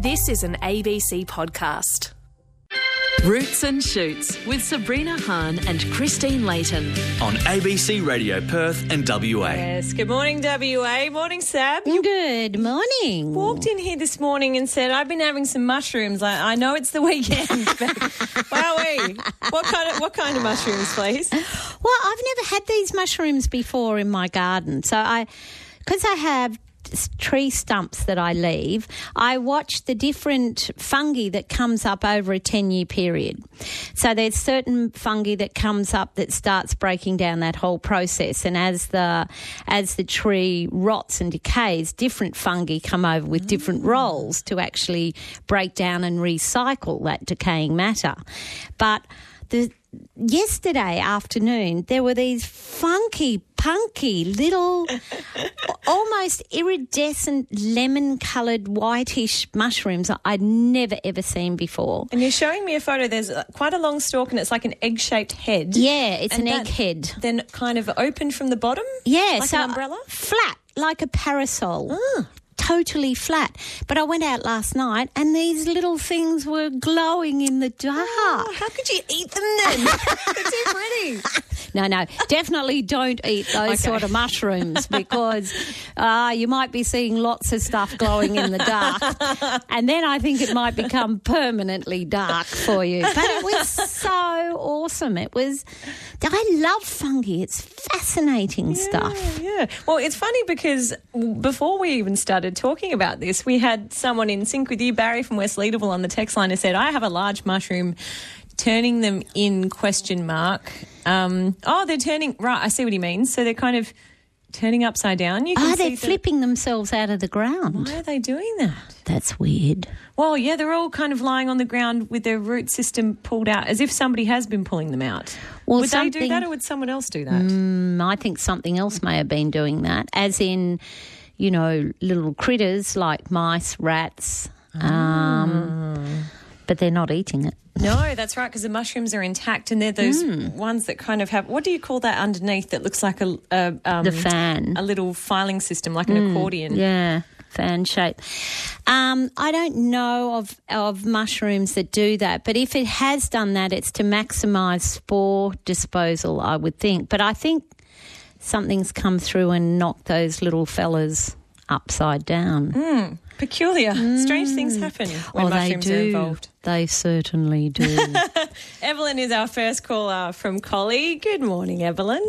This is an ABC podcast. Roots and Shoots with Sabrina Hahn and Christine Layton. on ABC Radio Perth and WA. Yes. Good morning, WA. Morning, Sab. Good morning. Walked in here this morning and said, "I've been having some mushrooms. I, I know it's the weekend, but wowee, what kind of what kind of mushrooms, please? Well, I've never had these mushrooms before in my garden. So I, because I have s- tree stumps that I leave, I watch the different fungi that comes up over a 10 year period. So there's certain fungi that comes up that starts breaking down that whole process. And as the, as the tree rots and decays, different fungi come over with different mm. roles to actually break down and recycle that decaying matter. But the yesterday afternoon there were these funky punky little almost iridescent lemon coloured whitish mushrooms i'd never ever seen before And you're showing me a photo. There's uh, quite a long stalk, and it's like an egg-shaped head. yeah it's an egg head Then kind of open from the bottom. yeah like so an umbrella. flat like a parasol totally flat but i went out last night and these little things were glowing in the dark Oh, how could you eat them then? They're too pretty. No, no, definitely don't eat those Okay. sort of mushrooms because uh, you might be seeing lots of stuff glowing in the dark. and then I think it might become permanently dark for you. But it was so awesome. It was, I love fungi, it's fascinating stuff. Yeah. Well, it's funny because before we even started talking about this, we had someone in sync with you, Barry from West Leederville, on the text line who said, I have a large mushroom. Turning them in question mark. Um, oh, they're turning right. I see what he means. So they're kind of turning upside down. You can Oh, see they're the- flipping themselves out of the ground. Why are they doing that? That's weird. Well, yeah, they're all kind of lying on the ground with their root system pulled out, as if somebody has been pulling them out. Well, would they do that, or would someone else do that? Mm, I think something else may have been doing that, as in, you know, little critters like mice, rats, um, but they're not eating it. No, that's right, because the mushrooms are intact, and they're those Hmm. ones that kind of have what do you call that underneath that looks like a, a um, The fan. a little filing system, like an accordion. Yeah, fan shape. Um, I don't know of of mushrooms that do that, but if it has done that, it's to maximise spore disposal, I would think. But I think something's come through and knocked those little fellas upside down. Peculiar, strange things happen when oh, they mushrooms do. are involved. They certainly do. Evelyn is our first caller from Collie. Good morning, Evelyn.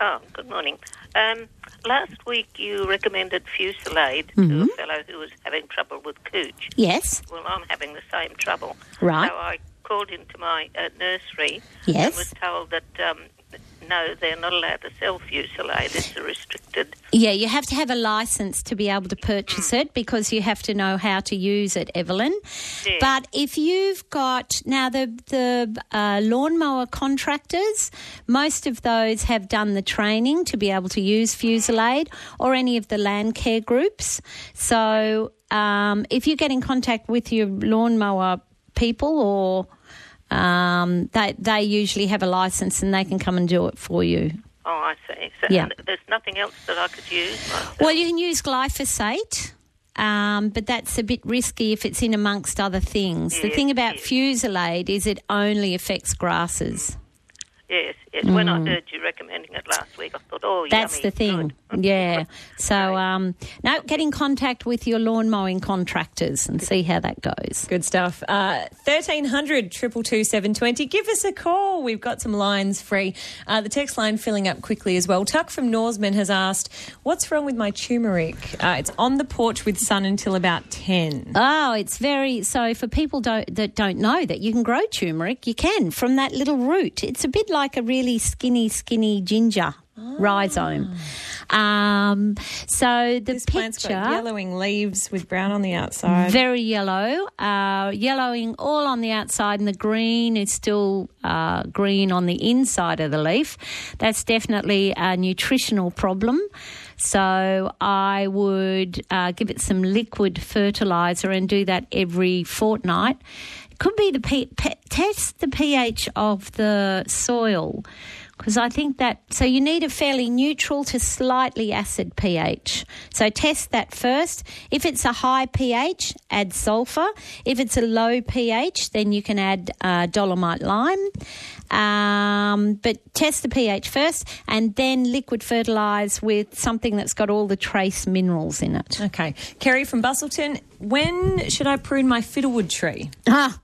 Oh, good morning. Um, last week you recommended Fusilade Mm-hmm. to a fellow who was having trouble with cooch. yes. Well, I'm having the same trouble. Right. So I called into my uh, nursery Yes. and was told that um, no, they're not allowed to sell Fusilade. It's a restricted. Yeah, you have to have a license to be able to purchase it because you have to know how to use it, Evelyn. Yeah. But if you've got now the the uh, lawnmower contractors, most of those have done the training to be able to use Fusilade or any of the land care groups. So um, if you get in contact with your lawnmower people or um, they they usually have a license and they can come and do it for you. Oh, I see. So Yeah. there's nothing else that I could use. myself? Well, you can use glyphosate, um, but that's a bit risky if it's in amongst other things. the thing about yes. Fusilade is it only affects grasses. yes, yes. When I heard you recommending it last week, I thought, oh, Mm. That's yummy, the thing. good. Yeah. So, um, no, get in contact with your lawn mowing contractors and see how that goes. Good stuff. Uh, 1300 222 720. Give us a call. We've got some lines free. Uh, the text line filling up quickly as well. Tuck from Norseman has asked, What's wrong with my turmeric? Uh, it's on the porch with sun until about 10. Oh, it's very so for people don't, that don't know that you can grow turmeric, you can from that little root. It's a bit like a really skinny, skinny ginger rhizome. Um, so the This plant's picture got yellowing leaves with brown on the outside. very yellow, uh, yellowing all on the outside, and the green is still uh, green on the inside of the leaf. That's definitely a nutritional problem. So I would uh, give it some liquid fertilizer and do that every fortnight. Could be the P- P- test the pH of the soil Because I think that, so you need a fairly neutral to slightly acid pH. So test that first. If it's a high pH, add sulphur. If it's a low pH, then you can add uh, dolomite lime. Um, but test the pH first and then liquid fertilise with something that's got all the trace minerals in it. Okay. Kerry from Busselton, when should I prune my fiddlewood tree? Ah.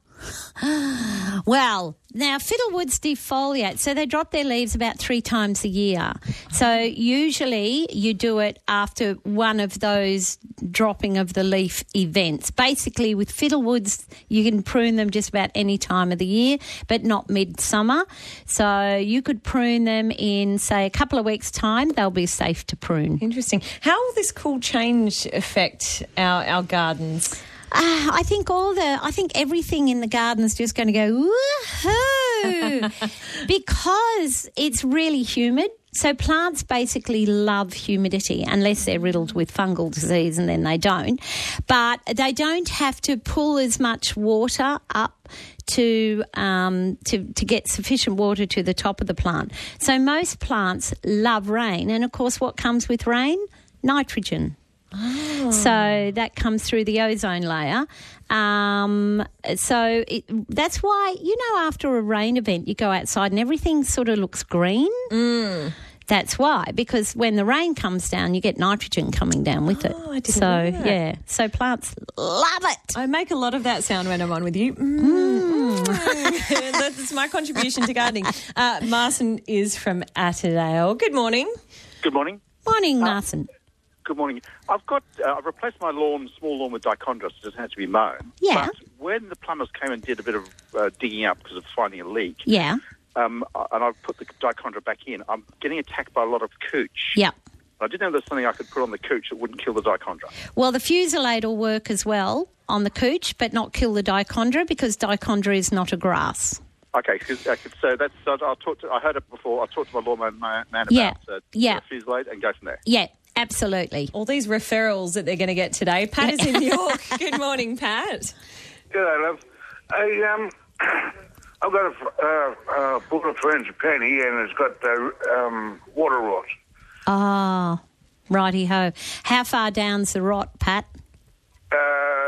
Well, now fiddlewoods defoliate, so they drop their leaves about three times a year. So usually you do it after one of those dropping of the leaf events. Basically, with fiddlewoods, you can prune them just about any time of the year, but not midsummer. So you could prune them in, say, a couple of weeks' time. They'll be safe to prune. Interesting. How will this cool change affect our, our gardens? Uh, I think all the, I think everything in the garden is just going to go woohoo because it's really humid. So plants basically love humidity unless they're riddled with fungal disease and then they don't. But they don't have to pull as much water up to um, to to get sufficient water to the top of the plant. So most plants love rain, and of course, what comes with rain? Nitrogen. So that comes through the ozone layer. Um, so it, that's why, you know, after a rain event, you go outside and everything sort of looks green. That's why, because when the rain comes down, you get nitrogen coming down with it. Oh, I didn't so, know that. yeah. So plants love it. I make a lot of that sound when I'm on with you. Mm. That's my contribution to gardening. Uh, Martin is from Attadale. Good morning. Good morning. Morning, Martin. Good morning. I've got uh, I've replaced my lawn, small lawn, with dichondra. It doesn't have to be mown. Yeah. But when the plumbers came and did a bit of uh, digging up because of finding a leak, Yeah. um, and I've put the dichondra back in, I'm getting attacked by a lot of cooch. Yeah. I didn't know there's something I could put on the cooch that wouldn't kill the dichondra. Well, the fusilade will work as well on the cooch, but not kill the dichondra because dichondra is not a grass. Okay, 'cause- uh, so that's so I'll talk to. I heard it before. I'll talk to my lawnmower man about Yeah. uh, Yeah. fusilade and go from there. Yeah, absolutely. All these referrals that they're going to get today. Pat is in York. Good morning, Pat. G'day, love. Hey, um, I've got a fr- uh, uh, book of friends, Penny, and it's got uh, um, water rot. Ah, righty ho. How far down's the rot, Pat? Uh,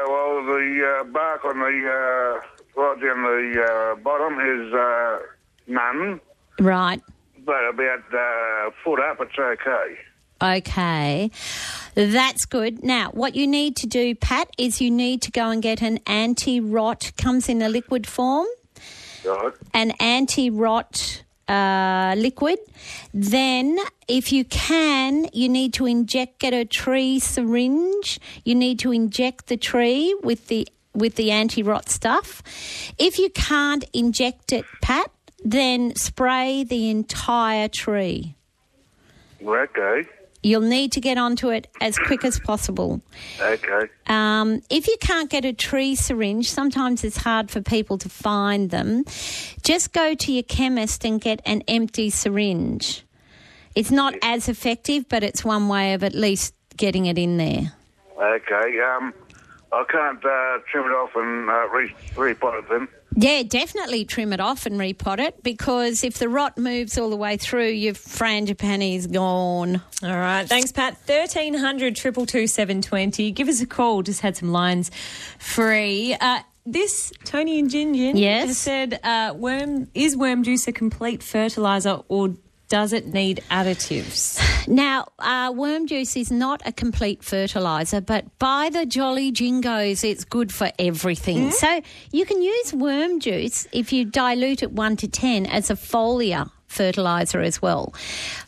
well, the uh, bark on the uh, right down the uh, bottom is uh, none, Right. but about uh, foot up, it's okay. Okay. That's good. Now, what you need to do, Pat, is you need to go and get an anti rot, comes in a liquid form, Right? an anti rot uh, liquid. Then, if you can, you need to inject, get a tree syringe. You need to inject the tree with the with the anti rot stuff. If you can't inject it, Pat, then spray the entire tree. Okay. You'll need to get onto it as quick as possible. Okay. Um, if you can't get a tree syringe, sometimes it's hard for people to find them. Just go to your chemist and get an empty syringe. It's not as effective, but it's one way of at least getting it in there. Okay. Um, I can't uh, trim it off and uh, re- repot it then. Yeah, definitely trim it off and repot it because if the rot moves all the way through, your frangipani's gone. All right. Thanks, Pat. 1300 222 720. Give us a call. Just had some lines free. Uh, this Tony and Gin Yes? has said, uh, worm is worm juice a complete fertilizer or does it need additives? Now, uh, worm juice is not a complete fertiliser, but by the jolly jingoes, it's good for everything. So you can use worm juice if you dilute it 1 to 10 as a foliar fertiliser as well.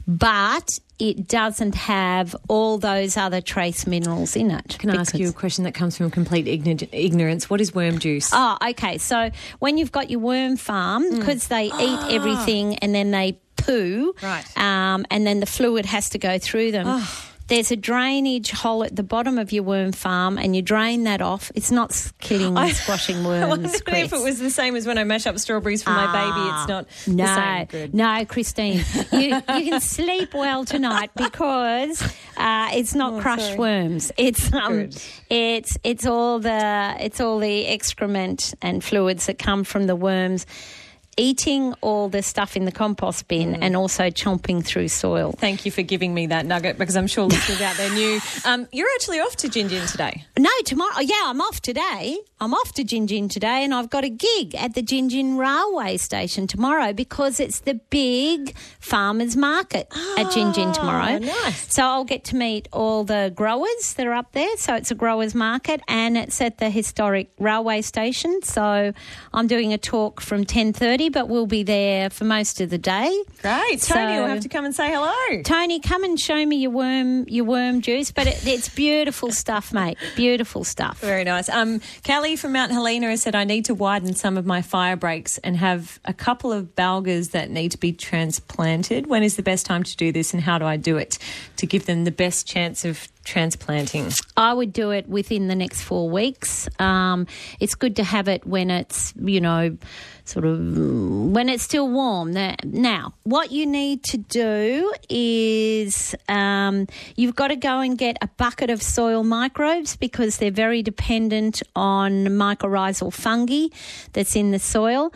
But it doesn't have all those other trace minerals in it. Can I ask you a question that comes from complete ignorance? What is worm juice? Oh, okay. So when you've got your worm farm, because they eat everything and then they poo, Right. Um, and then the fluid has to go through them. There's a drainage hole at the bottom of your worm farm, and you drain that off. It's not killing and squashing I wondered worms. if it was the same as when I mash up strawberries for my baby. It's not no, the same good. no, Christine. You, you can sleep well tonight because uh, it's not Oh, crushed sorry. worms. It's um, Good. it's it's all the it's all the excrement and fluids that come from the worms. Eating all the stuff in the compost bin and also chomping through soil. Thank you for giving me that nugget because I'm sure listeners out there knew. Um, you're actually off to Gin Gin today. No, tomorrow. oh, Yeah, I'm off today. I'm off to Gin Gin today, and I've got a gig at the Gin Gin railway station tomorrow because it's the big farmers market at Gin Gin tomorrow. nice. So I'll get to meet all the growers that are up there. So it's a growers market, and it's at the historic railway station. So I'm doing a talk from 10:30, but we'll be there for most of the day. Great. Tony So- will have to come and say hello. Tony, come and show me your worm, your worm juice. But it, it's beautiful stuff, mate. Beautiful stuff. Very nice. Um, Kelly from Mount Helena has said, I need to widen some of my fire breaks and have a couple of balgas that need to be transplanted. When is the best time to do this and how do I do it to give them the best chance of transplanting? I would do it within the next four weeks. Um, it's good to have it when it's, you know, sort of when it's still warm. Now, what you need to do is um, you've got to go and get a bucket of soil microbes because they're very dependent on mycorrhizal fungi that's in the soil.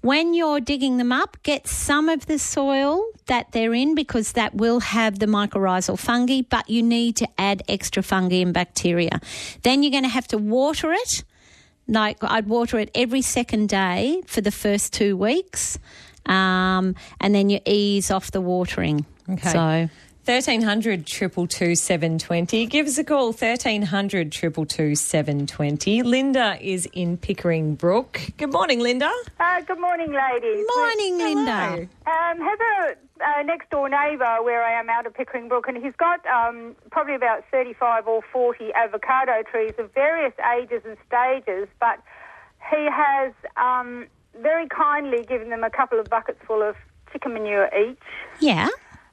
When you're digging them up, get some of the soil that they're in because that will have the mycorrhizal fungi, but you need to add extra fungi and bacteria. Then you're going to have to water it. Like I'd water it every second day for the first two weeks, um, and then you ease off the watering. Okay. So 1300 222 720. Give us a call, 1300 222 720. Linda is in Pickering Brook. Good morning, Linda. Uh, good morning, ladies. morning, Linda. Um, have a uh, next door neighbour where I am out of Pickering Brook, and he's got um, probably about 35 or 40 avocado trees of various ages and stages, but he has um, very kindly given them a couple of buckets full of chicken manure each. Yeah.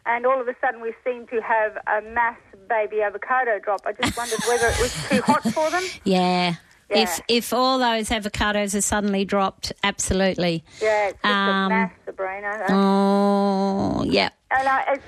And all of a sudden, we seem to have a mass baby avocado drop. I just wondered whether it was too hot for them. Yeah. Yeah. If if all those avocados are suddenly dropped, absolutely. Yeah, it's just Um, a mass, Sabrina. Oh, yeah. And I, it's,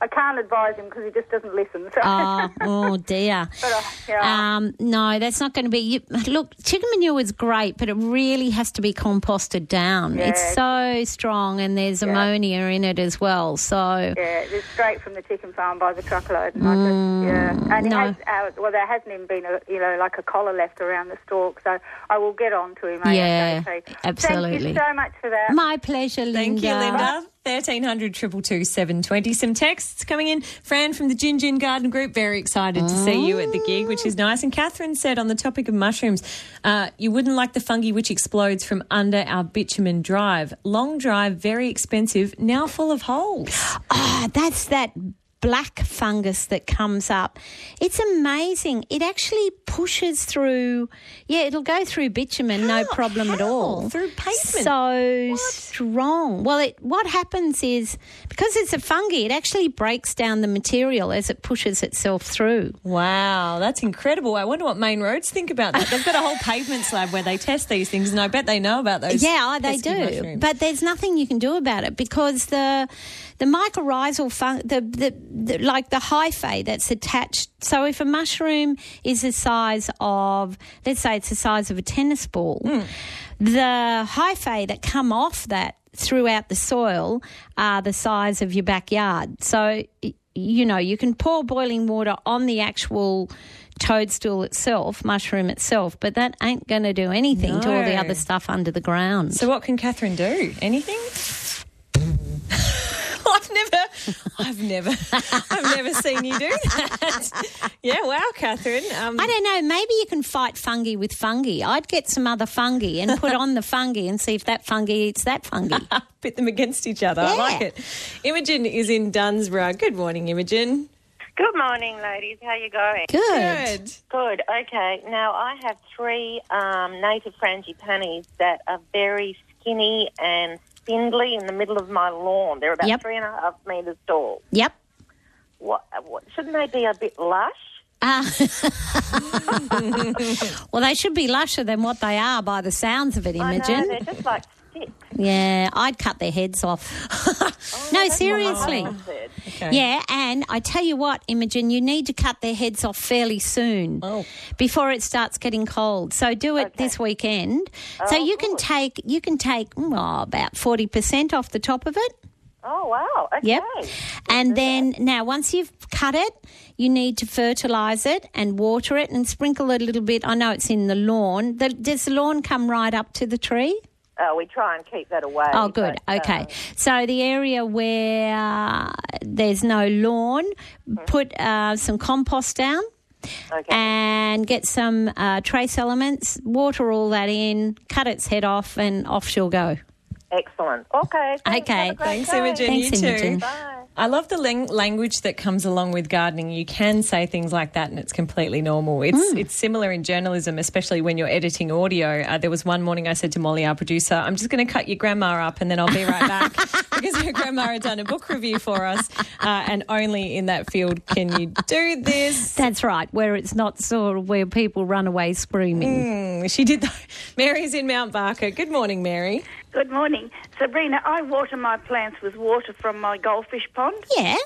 I can't advise him because he just doesn't listen. So. Oh, oh dear. But, uh, yeah. Um, no, that's not going to be. You, look, chicken manure is great, but it really has to be composted down. Yeah. It's so strong, and there's ammonia in it as well. So, Yeah, it's straight from the chicken farm by the truckload. And I just, yeah. And it Mm, no. has, uh, well, there hasn't even been, a, you know, like a collar left around the stalk, so I will get on to him Yeah, ASAP. Thank you so much for that. my pleasure, Linda. Thank you, Linda. 1300 222 720. Some texts coming in. Fran from the Gin Gin Garden Group, very excited to see you at the gig, which is nice. And Catherine said on the topic of mushrooms, uh, you wouldn't like the fungi which explodes from under our bitumen drive. Long drive, very expensive, now full of holes. Ah, that's that black fungus that comes up. It's amazing. It actually pushes through. Yeah, it'll go through bitumen, no How? problem at all. Through pavement? So strong. Well, it what happens is because it's a fungi, it actually breaks down the material as it pushes itself through. Wow, that's incredible. I wonder what main roads think about that. They've got a whole pavement slab where they test these things, and I bet they know about those. Yeah, they do. mushrooms. But there's nothing you can do about it because the the mycorrhizal fun, the, the, the like the hyphae that's attached. So if a mushroom is the size of, let's say it's the size of a tennis ball, Hmm. the hyphae that come off that throughout the soil are the size of your backyard. So you know you can pour boiling water on the actual toadstool itself, mushroom itself, but that ain't going to do anything to all the other stuff under the ground. So what can Catherine do? Anything? I've never, I've never seen you do that. Yeah, wow, Catherine. Um, I don't know. Maybe you can fight fungi with fungi. I'd get some other fungi and put on the fungi and see if that fungi eats that fungi. pit them against each other. I like it. Imogen is in Dunsborough. Good morning, Imogen. Good morning, ladies. How you going? Good. Good. Good. Okay. Now I have three um, native frangipanis that are very skinny and spindly in the middle of my lawn. They're about Yep. three and a half metres tall. Yep. What, what? Shouldn't they be a bit lush? Ah. well, they should be lusher than what they are by the sounds of it, I Imogen. know they're just like sticks. Yeah, I'd cut their heads off. no, seriously. Okay. Yeah, and I tell you what, Imogen, you need to cut their heads off fairly soon Oh. before it starts getting cold. So do it this weekend. so you can take you can take mm, oh, about forty percent off the top of it. Oh, wow. Okay. Yep. And then now, once you've cut it, you need to fertilise it and water it and sprinkle it a little bit. I know it's in the lawn. The, does the lawn come right up to the tree? Uh, we try and keep that away. Oh, good. but, uh, Okay. So the area where uh, there's no lawn, put uh, some compost down. Okay. And get some uh, trace elements, water all that in, cut its head off, and off she'll go. Excellent. Okay. Thanks. Okay. Have a great Thanks, day. Imogen. Thanks, you too. Imogen. Bye. I love the lang- language that comes along with gardening. You can say things like that, and it's completely normal. It's Hmm. it's similar in journalism, especially when you're editing audio. Uh, there was one morning I said to Molly, our producer, "I'm just going to cut your grandma up, and then I'll be right back," because her grandma had done a book review for us, uh, and only in that field can you do this. That's right, where it's not sort of where people run away screaming. Mm, she did. That. Mary's in Mount Barker. Good morning, Mary. Good morning. Sabrina, I water my plants with water from my goldfish pond, Yeah.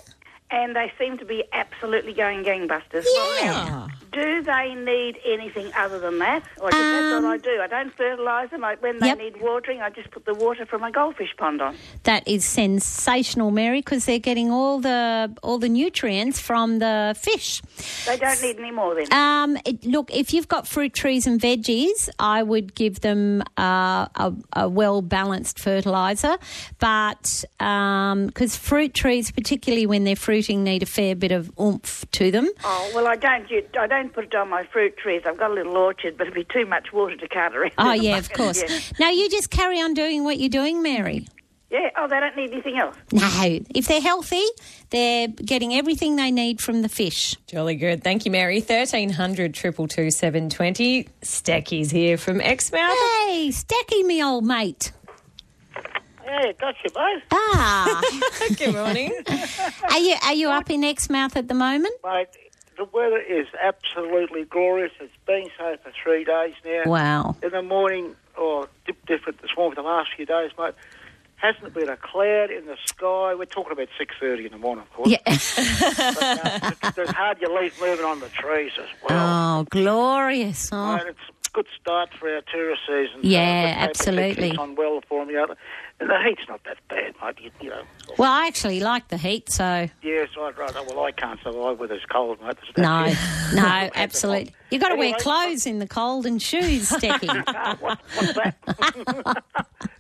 And they seem to be absolutely going gangbusters. Yeah. Do they need anything other than that? Or just, that's Um, what I do. I don't fertilise them. I, when they Yep. need watering, I just put the water from my goldfish pond on. That is sensational, Mary, because they're getting all the all the nutrients from the fish. They don't need any more then. Um, it, look, if you've got fruit trees and veggies, I would give them uh, a, a well balanced fertiliser. But because fruit trees, particularly when they're fruiting, need a fair bit of oomph to them. Oh well, I don't. I don't put it on my fruit trees. I've got a little orchard, but it'd be too much water to cart around. Oh yeah, of course. Yeah. Now you just carry on doing what you're doing, Mary. yeah. Oh, they don't need anything else. No, if they're healthy, they're getting everything they need from the fish. Jolly good. Thank you, Mary. 1300 222 720. Stecky's here from Exmouth. Hey, Stacky, me old mate. Yeah, gotcha, mate. Ah, Good morning. are you are you up in Exmouth at the moment? Mate, the weather is absolutely glorious. It's been so for three days now. Wow. In the morning, or dip different this morning for the last few days, mate. Hasn't been a cloud in the sky. We're talking about six thirty in the morning, of course. Yeah. But, uh, there's hardly a leaf moving on the trees as well. Oh, glorious. Oh. Mate, it's a good start for our tourist season. Yeah, hope it absolutely. on well for me. And the heat's not that bad, mate. You, you know. Well, I actually like the heat, so Yes, I'd rather. Well, I can't survive with this cold, mate. No, it. no, absolutely. You've got to wear Anyway, clothes in the cold and shoes, Stecky. what, what's that?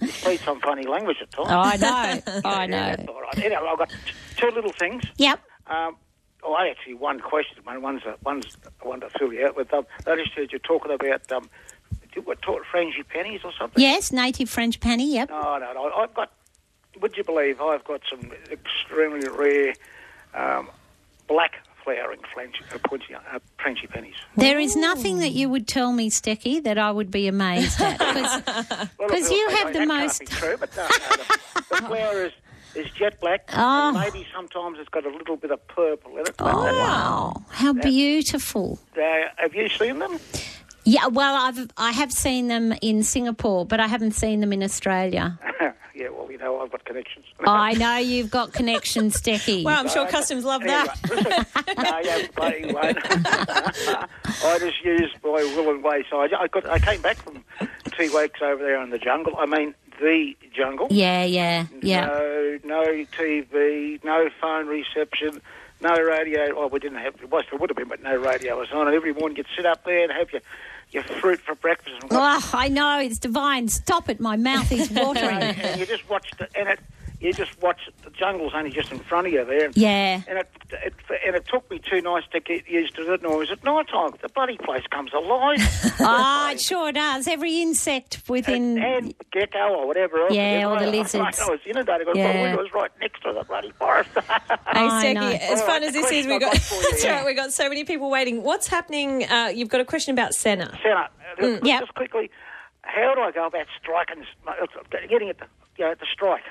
Speak some funny language at times. Oh, I know, I Yeah, know. that's all right. Anyway, I've got two little things. Yep. Um, oh, I actually one question. One, one's a, one's I want to fill you out with. Um, I just heard you talking about um, were taught Frangie pennies or something. Yes, native French penny. Yep. No, no, no. I've got. Would you believe I've got some extremely rare um, black flowering French, uh, uh, Frenchy pennies. There is nothing that you would tell me, Stecky, that I would be amazed at because look, you have the most- true, but no, no, the, the flower is, is jet black. Oh. and maybe sometimes it's got a little bit of purple in it. oh, wow. How beautiful. Uh, have you seen them? Yeah, well, I've I have seen them in Singapore, but I haven't seen them in Australia. yeah, well, you know, I've got connections. I know you've got connections, Stecky. well, I'm sure customs love Anyway, that. listen, no, yeah, but he won't. I just used my will and way. So I, I got, I came back from two weeks over there in the jungle. I mean, the jungle. Yeah, yeah, yeah. No, no TV, no phone reception, no radio. Well, we didn't have. Well, there would have been, but no radio was on. And every morning you'd sit up there and have your your fruit for breakfast. And Oh, I know it's divine. Stop it! My mouth is watering. and you just watched it, and it. You just watch the jungle's only just in front of you there. yeah. And it, it and it took me two nights to get used to the noise at night time. The bloody place comes alive. Ah, it sure does. Every insect within. and gecko or whatever else. Yeah, it is. or the I- lizards. I, was inundated. I Yeah. was right next to the bloody forest. Hey, I know. As All fun right, as the this is, we I've got, got you, that's yeah. right, we got so many people waiting. What's happening? Uh, you've got a question about Senna. Senna, uh, Mm, yep. just quickly, how do I go about striking, getting it, you know, the strike?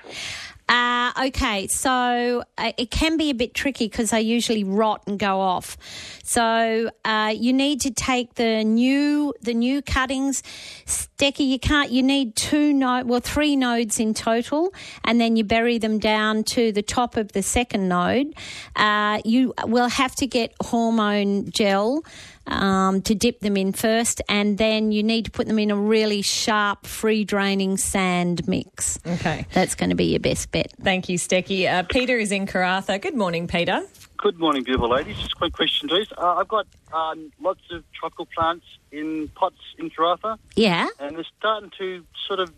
Uh, okay, so uh, it can be a bit tricky because they usually rot and go off. So uh, you need to take the new the new cuttings. Stecky, you can't. You need two node, well, three nodes in total, and then you bury them down to the top of the second node. Uh, you will have to get hormone gel um, to dip them in first, and then you need to put them in a really sharp, free draining sand mix. Okay. That's going to be your best bet. Thank you, Stecky. Uh, Peter is in Karratha. Good morning, Peter. Good morning, beautiful ladies. Just a quick question, please. Uh, I've got um, lots of tropical plants in pots in Karratha, Yeah. and they're starting to sort of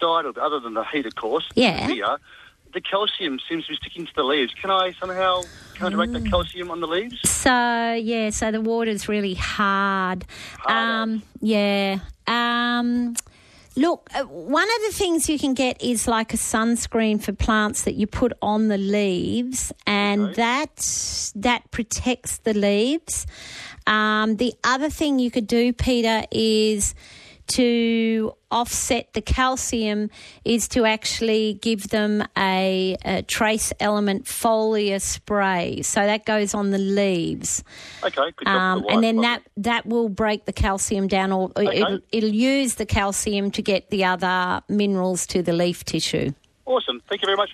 die a little bit, other than the heat, of course. Yeah. Here, the calcium seems to be sticking to the leaves. Can I somehow counteract Mm. the calcium on the leaves? So yeah, so the water's really hard. Um, yeah. Um, look, uh, one of the things you can get is like a sunscreen for plants that you put on the leaves, and that that protects the leaves. Um, the other thing you could do, Peter, is to offset the calcium is to actually give them a, a trace element foliar spray. So that goes on the leaves. Okay. Um, the and then that, that will break the calcium down, or it'll, it'll use the calcium to get the other minerals to the leaf tissue. Awesome. Thank you very much.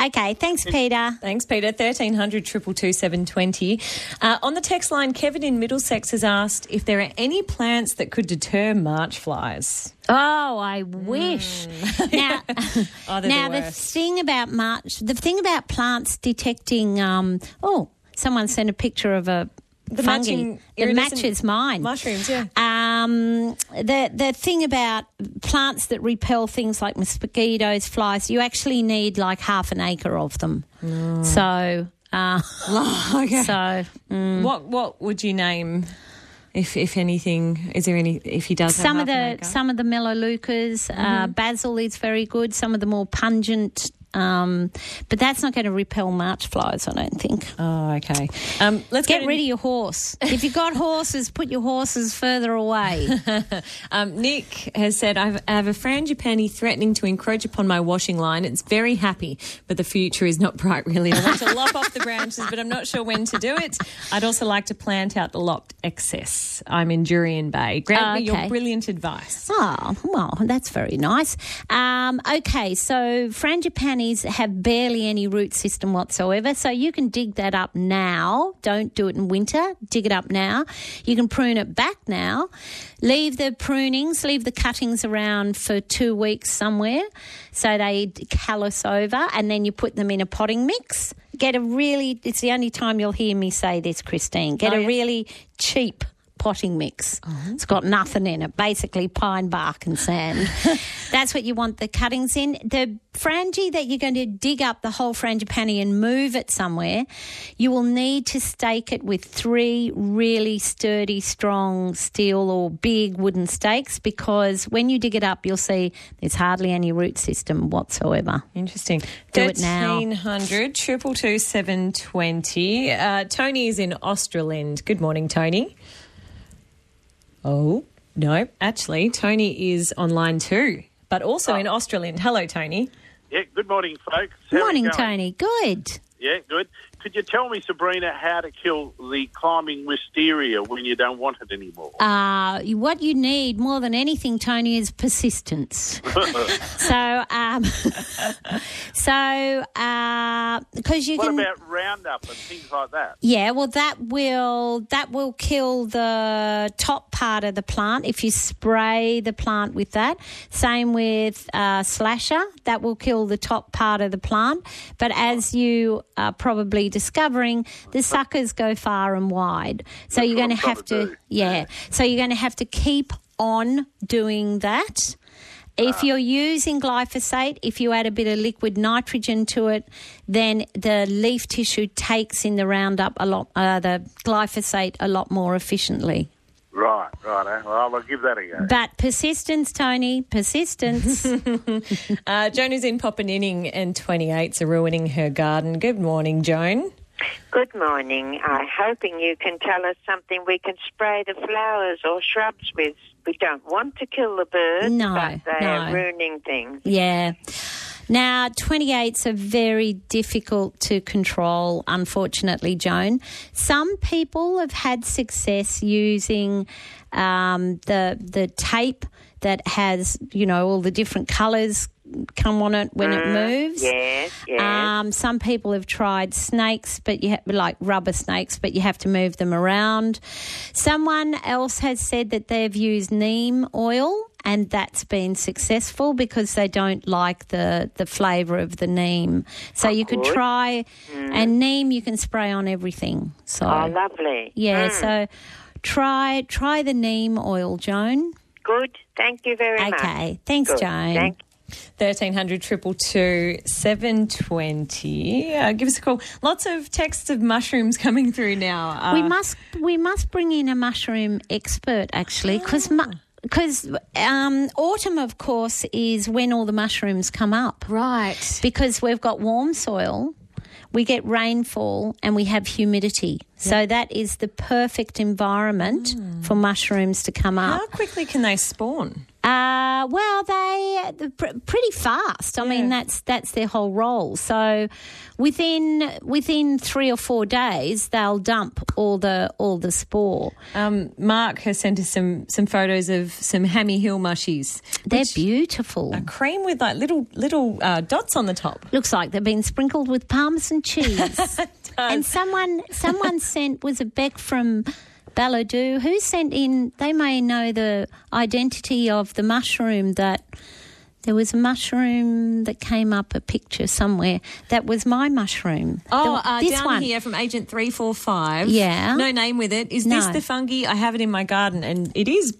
Okay, thanks, Peter. Thanks, Peter. 1300 222 720. Uh, on the text line, Kevin in Middlesex has asked if there are any plants that could deter March flies. Oh, I wish. Now, Oh, now the the, thing about March, the thing about plants detecting. Um, oh, someone sent a picture of a The fungi matching that iridescent matches mine. Mushrooms, yeah. Um, the the thing about plants that repel things like mosquitoes, flies, you actually need like half an acre of them. So, uh, okay. so mm. What what would you name, if if anything? Is there any? If he does have some of the some of the melaleucas, uh, basil is very good. Some of the more pungent. Um, but that's not going to repel march flies, I don't think. Oh, okay. Um, let's get rid of your horse. if you've got horses, put your horses further away. Um, Nick has said, I've, I have a frangipani threatening to encroach upon my washing line. It's very happy, but the future is not bright, really. I want to lop off the branches, but I'm not sure when to do it. I'd also like to plant out the lopped excess. I'm in Jurien Bay. Grant me your brilliant advice. Oh, well, that's very nice. Um, okay, so have barely any root system whatsoever, so you can dig that up now. Don't do it in winter. Dig it up now. You can prune it back now. Leave the prunings, leave the cuttings around for two weeks somewhere so they callus over, and then you put them in a potting mix. Get a really, it's the only time you'll hear me say this, Christine. Get Oh, a really cheap potting mix. It's got nothing in it, basically pine bark and sand. That's what you want the cuttings in. The frangie that you're going to dig up the whole frangipani and move it somewhere, you will need to stake it with three really sturdy, strong steel or big wooden stakes because when you dig it up, you'll see there's hardly any root system whatsoever. Interesting. Do it now. 1300 222 720. Uh, Tony is in Australind. Good morning, Tony. Oh, no, actually, Tony is online too, but also in Australind. Hello, Tony. Yeah, good morning, folks. How Morning. Tony. Good. Yeah, good. Could you tell me, Sabrina, how to kill the climbing wisteria when you don't want it anymore? Uh, what you need more than anything, Tony, is persistence. so, um, so because you what can. about Roundup and things like that? Yeah, well, that will that will kill the top part of the plant if you spray the plant with that. Same with uh, slasher, that will kill the top part of the plant. But as you are probably discovering, the suckers go far and wide. So you're going to have to, to yeah. So you're going to have to keep on doing that. If you're using glyphosate, if you add a bit of liquid nitrogen to it, then the leaf tissue takes in the Roundup a lot, uh, the glyphosate a lot more efficiently. Right, right. eh? Well, I'll give that a go. But persistence, Tony, persistence. Uh, Joan is in Popanyinning and 28s are ruining her garden. Good morning, Joan. Good morning. I'm hoping you can tell us something we can spray the flowers or shrubs with. We don't want to kill the birds, No, but they no. are ruining things. yeah. Now, 28s are very difficult to control, unfortunately, Joan. Some people have had success using um, the the tape that has, you know, all the different colours come on it when it moves. Yes, yes. Um, some people have tried snakes, but you ha- like rubber snakes, but you have to move them around. Someone else has said that they've used neem oil. And that's been successful because they don't like the, the flavour of the neem. So you could good. try, Mm. and neem you can spray on everything. So oh, lovely. yeah, Mm. so try try the neem oil, Joan. Good. Thank you very much. Okay, thanks, Good. Joan. Thank 1300 222 720. Uh, give us a call. Lots of texts of mushrooms coming through now. Uh, we must we must bring in a mushroom expert actually because because um, autumn of course is when all the mushrooms come up. Right. Because we've got warm soil we get rainfall and we have humidity so that is the perfect environment for mushrooms to come up How quickly can they spawn? uh, well, they pr- pretty fast. I mean, that's that's their whole role. So, within within three or four days, they'll dump all the all the spore. Um, Mark has sent us some some photos of some Hammy Hill mushies. They're beautiful. A cream with like little little uh, dots on the top. Looks like they've been sprinkled with parmesan cheese. and someone someone sent was a Beck from Balladoo who sent in. They may know the identity of the mushroom that. There was a mushroom that came up a picture somewhere. That was my mushroom. Oh, The- uh, this down one. here from Agent 345. Yeah. No name with it. Is No. this the fungi? I have it in my garden and it is.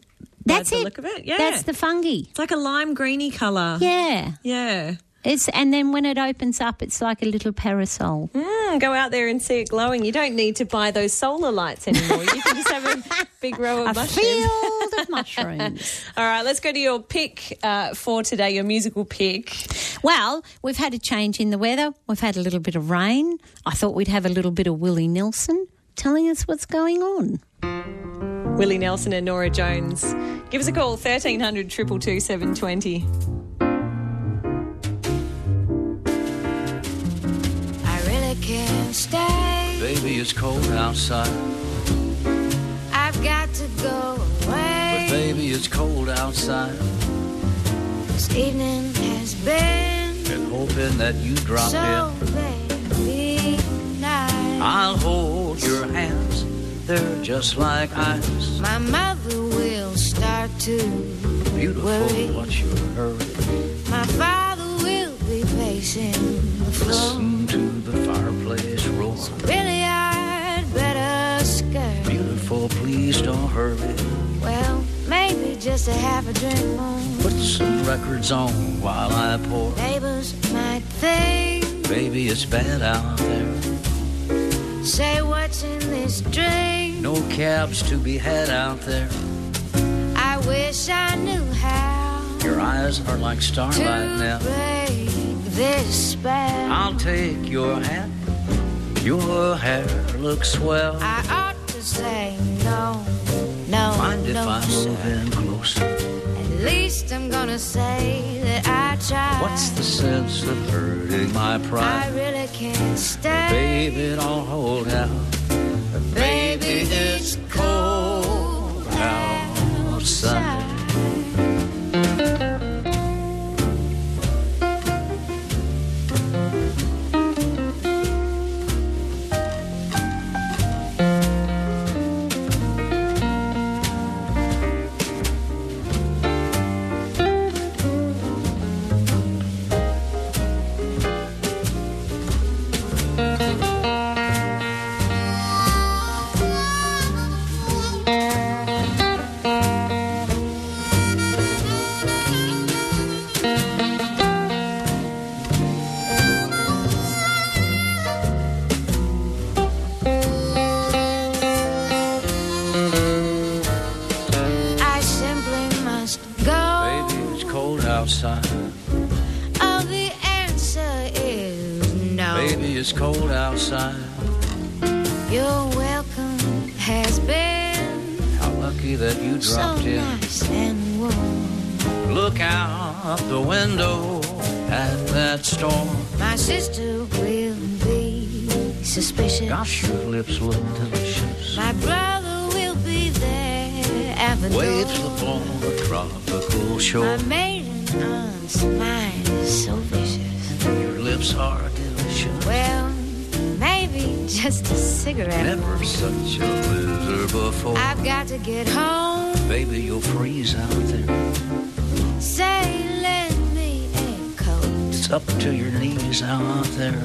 That's the it. look of it. Yeah. That's the fungi. It's like a lime greeny colour. Yeah. Yeah. It's and then when it opens up, it's like a little parasol. Mm, go out there and see it glowing. You don't need to buy those solar lights anymore. you can just have a big row of A mushrooms. field of mushrooms. All right, let's go to your pick uh, for today, your musical pick. Well, we've had a change in the weather. We've had a little bit of rain. I thought we'd have a little bit of Willie Nelson telling us what's going on. Willie Nelson and Norah Jones. Give us a call, 1300 222 720. Stay. Baby, it's cold outside. I've got to go away. But baby, it's cold outside. This evening has been Been hoping that you drop so in. very nice. I'll hold your hands. They're just like ice. My mother will start to Beautiful, worry. what's your hurry? My father pacing the floor. Listen to the fireplace roar. Really, I'd better skirt. Beautiful, please don't hurry. Well, maybe just a half a drink more. Put some records on while I pour. Neighbors might think, Baby, it's bad out there. say what's in this drink. No cabs to be had out there. I wish I knew how Your eyes are like starlight now. This bad. I'll take your hat. Your hair looks swell. I ought to say no, no, Mind if I move in closer? At least I'm gonna say that I tried. What's the sense of hurting my pride? I really can't stay. Baby, don't hold out. Baby, it's that storm. My sister will be suspicious. Gosh, your lips look delicious. My brother will be there at the Waves door. upon a tropical shore. My maiden aunt's mind is so vicious. Your lips are delicious. Well, maybe just a cigarette. Never such a loser before. I've got to get home. Baby, you'll freeze out there. It's up to your knees out there.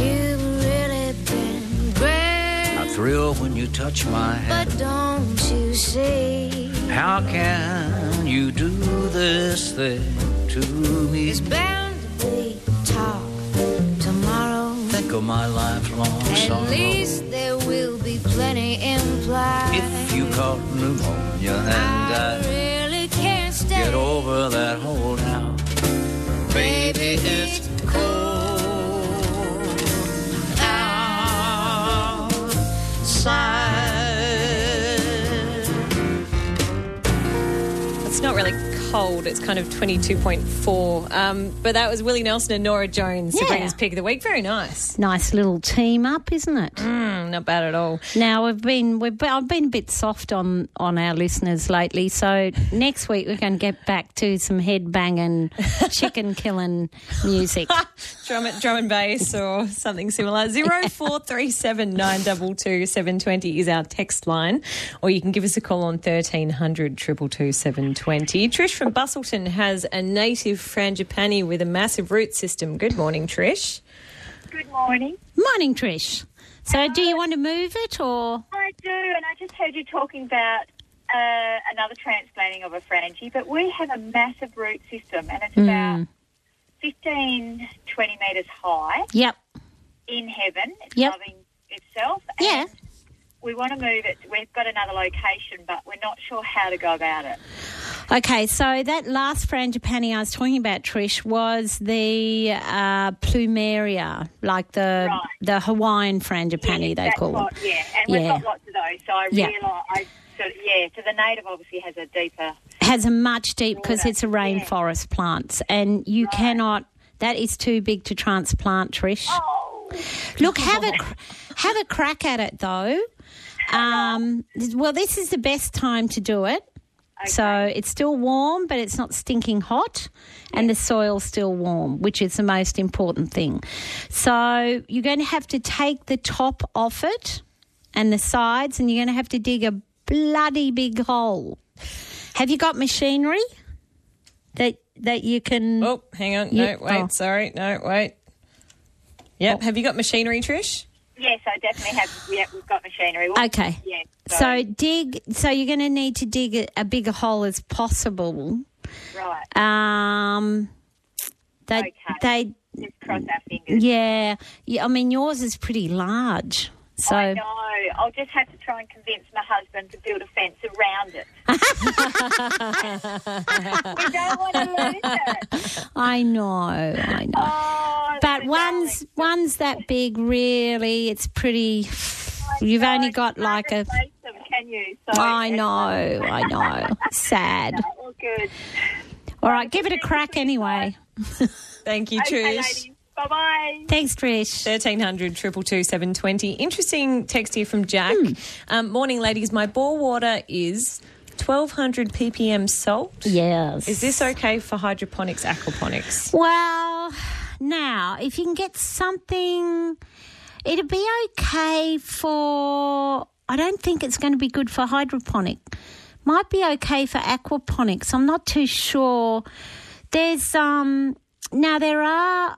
You've really been great. I thrill when you touch my hand. But don't you see? How can you do this thing to me? There's bound to be talk tomorrow. Think of my lifelong At sorrow. least there will be plenty implied. If you caught pneumonia and I I really can't stay. get over that hole now, baby, it's cold outside. It's not really cold. It's kind of 22.4. Um, but that was Willie Nelson and Norah Jones, Yeah. Sabrina's pick of the week. Very nice. Nice little team up, isn't it? Mm, not bad at all. Now we've been we've been, I've been a bit soft on on our listeners lately, so next week we're going to get back to some head banging, chicken killing music. drum, drum and bass or something similar. Zero four three seven nine double two seven twenty is our text line, or you can give us a call on thirteen hundred triple two seven twenty. Trish from Busselton has a native frangipani with a massive root system. Good morning, Trish. Good morning. Morning, Trish. So, do you want to move it or? I do, and I just heard you talking about uh, another transplanting of a frangie, but we have a massive root system, and it's about Mm. 15, 20 metres high Yep. in heaven. It's Yep. loving itself. Yeah. We want to move it. We've got another location, but we're not sure how to go about it. Okay, so that last frangipani I was talking about, Trish, was the uh, plumeria, like the Right. the Hawaiian frangipani they That's call them. what, yeah, and we've Yeah. got lots of those. So I Yeah. realise, I sort yeah. So the native obviously has a deeper. has a much deep because it's a rainforest plant, and you cannot. That is too big to transplant, Trish. Oh. Look, have a have a crack at it though. Um, well, this is the best time to do it. So it's still warm, but it's not stinking hot, and the soil's still warm, which is the most important thing. So you're going to have to take the top off it and the sides, and you're going to have to dig a bloody big hole. Have you got machinery that that you can? Oh, hang on. You- no, wait. oh. Sorry. No, wait. Yep. Have you got machinery, Trish? Yes, I definitely have. Yeah, we've got machinery. Well, Okay. Yeah. So dig. So you're going to need to dig a, a bigger hole as possible. right. Um, they they Just cross our fingers. yeah yeah. I mean yours is pretty large. So I know. I'll just have to try and convince my husband to build a fence around it. we don't want to lose it. I know, I know. Oh, one's one's that big. Really, it's pretty. You've only got like a. Them, can you? So I know, I know. Sad. all good. All right, give it a crack anyway. Thank you, Okay, Trish. ladies. Bye bye. Thanks, Trish. 1300 222 720. Interesting text here from Jack. Hmm. Um, morning, ladies. My bore water is 1200 ppm salt. Yes. Is this okay for hydroponics, aquaponics? Well, now, if you can get something, it'd be okay for. I don't think it's going to be good for hydroponic. Might be okay for aquaponics. I'm not too sure. There's um now there are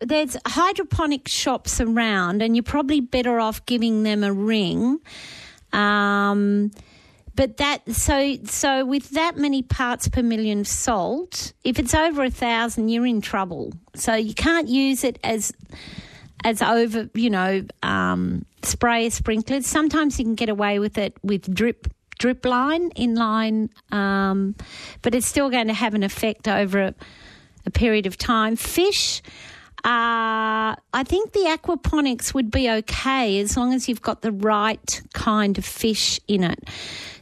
there's hydroponic shops around, and you're probably better off giving them a ring. Um, but that so so with that many parts per million of salt, if it's over a thousand, you're in trouble. So you can't use it as as over you know um, spray sprinklers. Sometimes you can get away with it with drip drip line in line, um, but it's still going to have an effect over a, a period of time. Fish. Uh, I think the aquaponics would be okay as long as you've got the right kind of fish in it.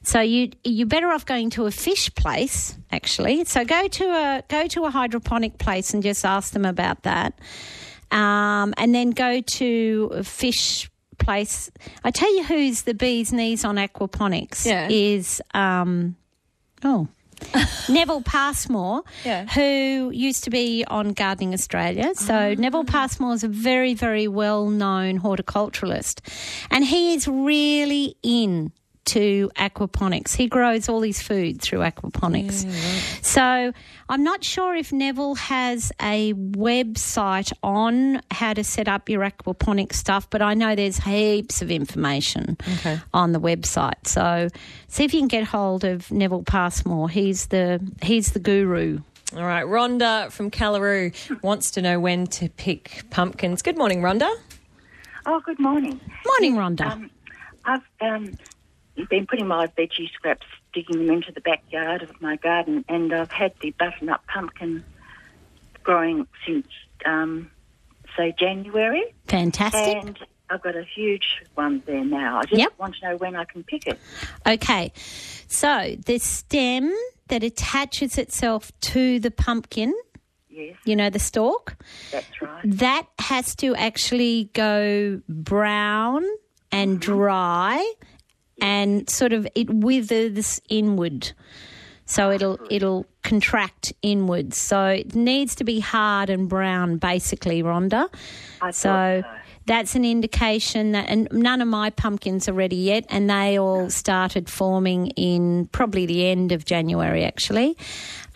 So you you're better off going to a fish place actually. So go to a go to a hydroponic place and just ask them about that, um, and then go to a fish place. I tell you who's the bee's knees on aquaponics Yeah. is um, oh. Neville Passmore, Yeah. who used to be on Gardening Australia. So Neville Passmore is a very, very well known horticulturalist, and he is really in to aquaponics. He grows all his food through aquaponics. So I'm not sure if Neville has a website on how to set up your aquaponic stuff, but I know there's heaps of information Okay. on the website. So see if you can get hold of Neville Passmore. He's the he's the guru. All right, Rhonda from Kallaroo wants to know when to pick pumpkins. Good morning, Rhonda. Oh, good morning. Morning, Rhonda. Um, I've um, been putting my veggie scraps, digging them into the backyard of my garden, and I've had the butternut pumpkin growing since, um, say, January. Fantastic. And I've got a huge one there now. I just Yep. want to know when I can pick it. Okay, so the stem that attaches itself to the pumpkin, Yes, you know, the stalk, that's right. that has to actually go brown and dry and sort of it withers inward. So oh, it'll it'll contract inwards. So it needs to be hard and brown basically, Rhonda. I so so. that's an indication that and none of my pumpkins are ready yet and they all started forming in probably the end of January actually.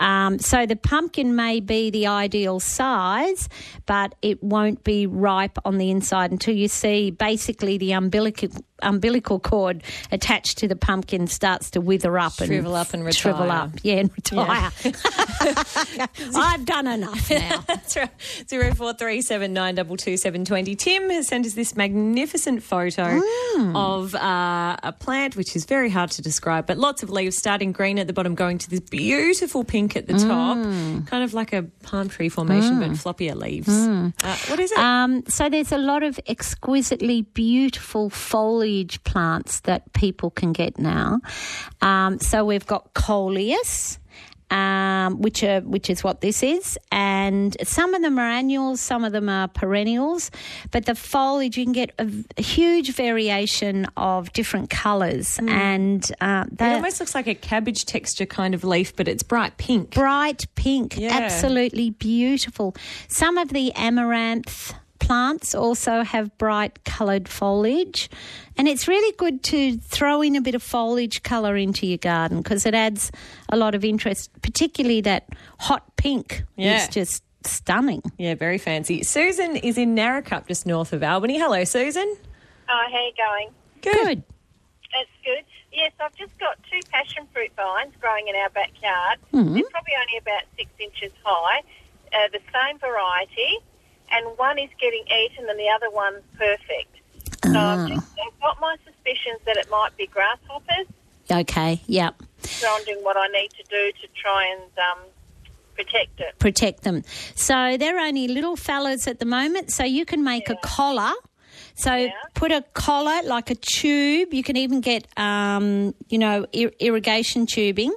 Um, so the pumpkin may be the ideal size, but it won't be ripe on the inside until you see basically the umbilical umbilical cord attached to the pumpkin starts to wither up Shrivel and up and shrivel retire. up, yeah, and retire. I've done enough now. That's right. Zero four three seven nine double two seven twenty. Tim has sent us this magnificent photo Mm. of uh, a plant which is very hard to describe, but lots of leaves starting green at the bottom, going to this beautiful pink at the top, Mm. kind of like a palm tree formation, but floppier leaves. Mm. Uh, what is it? Um, so there's a lot of exquisitely beautiful foliage plants that people can get now. Um, so we've got coleus. Um, which are which is what this is, and some of them are annuals, some of them are perennials, but the foliage you can get a huge variation of different colours, and uh, it that almost looks like a cabbage texture kind of leaf, but it's bright pink. bright pink, Yeah. absolutely beautiful. Some of the amaranth plants also have bright coloured foliage, and it's really good to throw in a bit of foliage colour into your garden because it adds a lot of interest, particularly that hot pink. Yeah. It's just stunning. Yeah, very fancy. Susan is in Narrikup, just north of Albany. Hello, Susan. Oh, how you going? Good. That's good. Yes, I've just got two passion fruit vines growing in our backyard. Mhm. They're probably only about six inches high, uh, the same variety, and one is getting eaten and the other one's perfect. So I've, just, I've got my suspicions that it might be grasshoppers. Okay, yep. So I'm doing what I need to do to try and um, protect it. protect them. So they're only little fellas at the moment. So you can make a collar. So put a collar like a tube. You can even get, um, you know, ir- irrigation tubing.